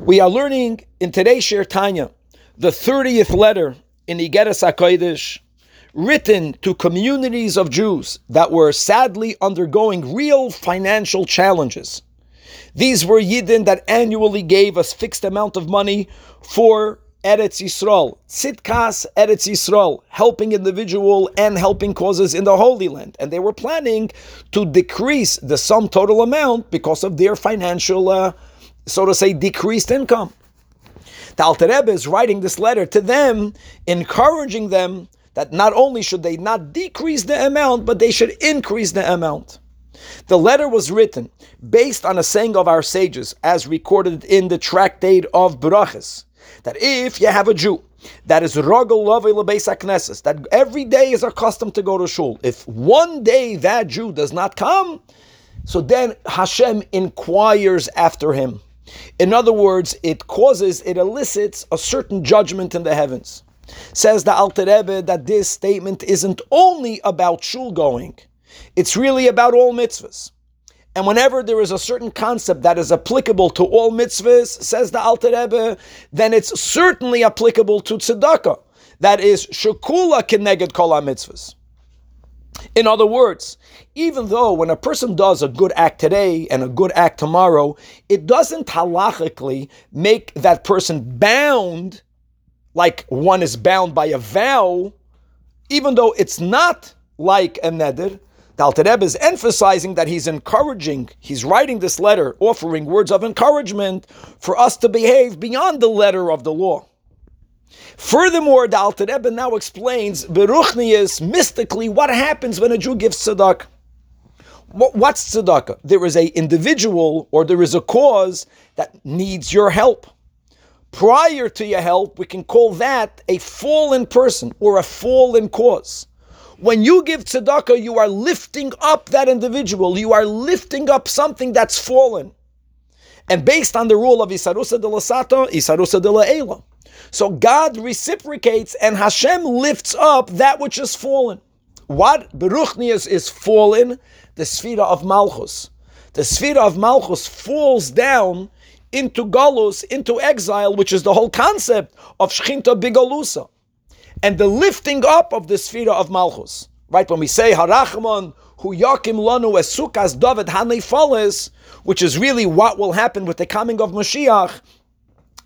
We are learning in today's Shiur Tanya, the 30th letter in Igeres HaKodesh, written to communities of Jews that were sadly undergoing real financial challenges. These were Yidden that annually gave us fixed amount of money for Eretz Yisrael, Tzidkas Eretz Yisrael, helping individual and helping causes in the Holy Land. And they were planning to decrease the sum total amount because of their financial, uh, so to say, decreased income. The Alter Rebbe is writing this letter to them, encouraging them that not only should they not decrease the amount, but they should increase the amount. The letter was written based on a saying of our sages, as recorded in the tractate of Brachas that if you have a Jew that is rogel knesses, that every day is accustomed to go to shul, if one day that Jew does not come, so then Hashem inquires after him. In other words, it causes, it elicits a certain judgment in the heavens. Says the Alter Rebbe that this statement isn't only about shul going, it's really about all mitzvahs. And whenever there is a certain concept that is applicable to all mitzvahs, says the Alter Rebbe, then it's certainly applicable to tzedakah. That is shekula keneged kol mitzvahs. In other words, even though when a person does a good act today and a good act tomorrow, it doesn't halachically make that person bound like one is bound by a vow, even though it's not like a neder, the is emphasizing that he's encouraging, he's writing this letter, offering words of encouragement for us to behave beyond the letter of the law. Furthermore, the Alter Rebbe now explains Beruchnius mystically what happens when a Jew gives tzedakah. What's tzedakah? There is a individual or there is a cause that needs your help. Prior to your help, we can call that a fallen person or a fallen cause. When you give tzedakah, you are lifting up that individual. You are lifting up something that's fallen. And based on the rule of Isarusa de la Sato, Isarusa de la Ela. So God reciprocates and Hashem lifts up that which is fallen. What Beruchnius is fallen? The Sphira of Malchus. The Sphira of Malchus falls down into Galus, into exile, which is the whole concept of Shechinta Bigalusa and the lifting up of the sphere of Malchus. Right, when we say Harachman, hu yakim lanu esukas sukas David hanei which is really what will happen with the coming of Mashiach,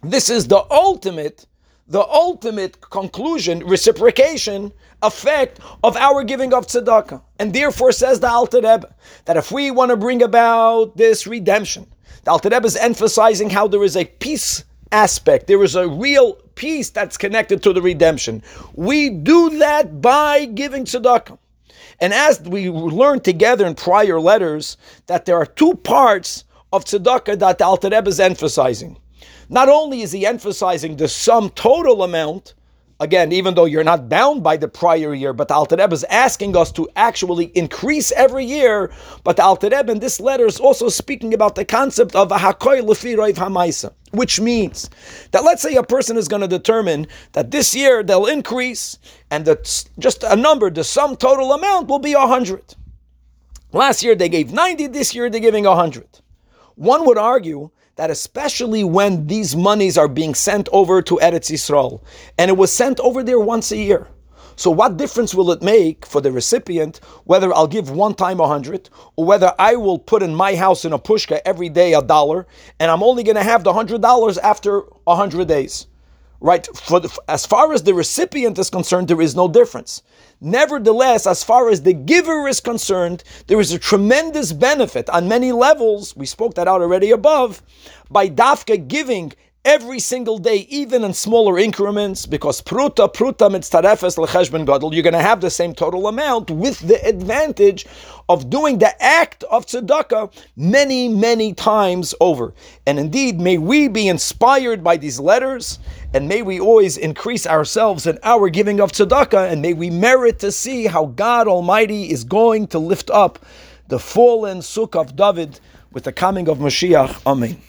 this is the ultimate, the ultimate conclusion, reciprocation, effect of our giving of tzedakah. And therefore says the Alter Rebbe, that if we want to bring about this redemption, the Alter Rebbe is emphasizing how there is a peace aspect. There is a real peace that's connected to the redemption. We do that by giving tzedakah. And as we learned together in prior letters, that there are two parts of tzedakah that the Alter Rebbe is emphasizing. Not only is he emphasizing the sum total amount, again, even though you're not bound by the prior year, but the Alter is asking us to actually increase every year. But the Alter in this letter is also speaking about the concept of a hakol lefi hamaaseh, which means that let's say a person is going to determine that this year they'll increase, and that just a number, the sum total amount will be hundred. Last year they gave 90, this year they're giving 100. One would argue that especially when these monies are being sent over to Eretz Yisrael, and it was sent over there once a year. So what difference will it make for the recipient whether I'll give one time a hundred or whether I will put in my house in a pushka every day a dollar and I'm only going to have the hundred dollars after a hundred days? Right? For the, as far as the recipient is concerned, there is no difference. Nevertheless, as far as the giver is concerned, there is a tremendous benefit on many levels. We spoke that out already above by Dafka giving every single day, even in smaller increments, because pruta pruta mitzarefes lecheshben gadol, you're going to have the same total amount with the advantage of doing the act of tzedakah many, many times over. And indeed, may we be inspired by these letters, and may we always increase ourselves in our giving of tzedakah, and may we merit to see how God Almighty is going to lift up the fallen sukkah of David with the coming of Mashiach. Amen.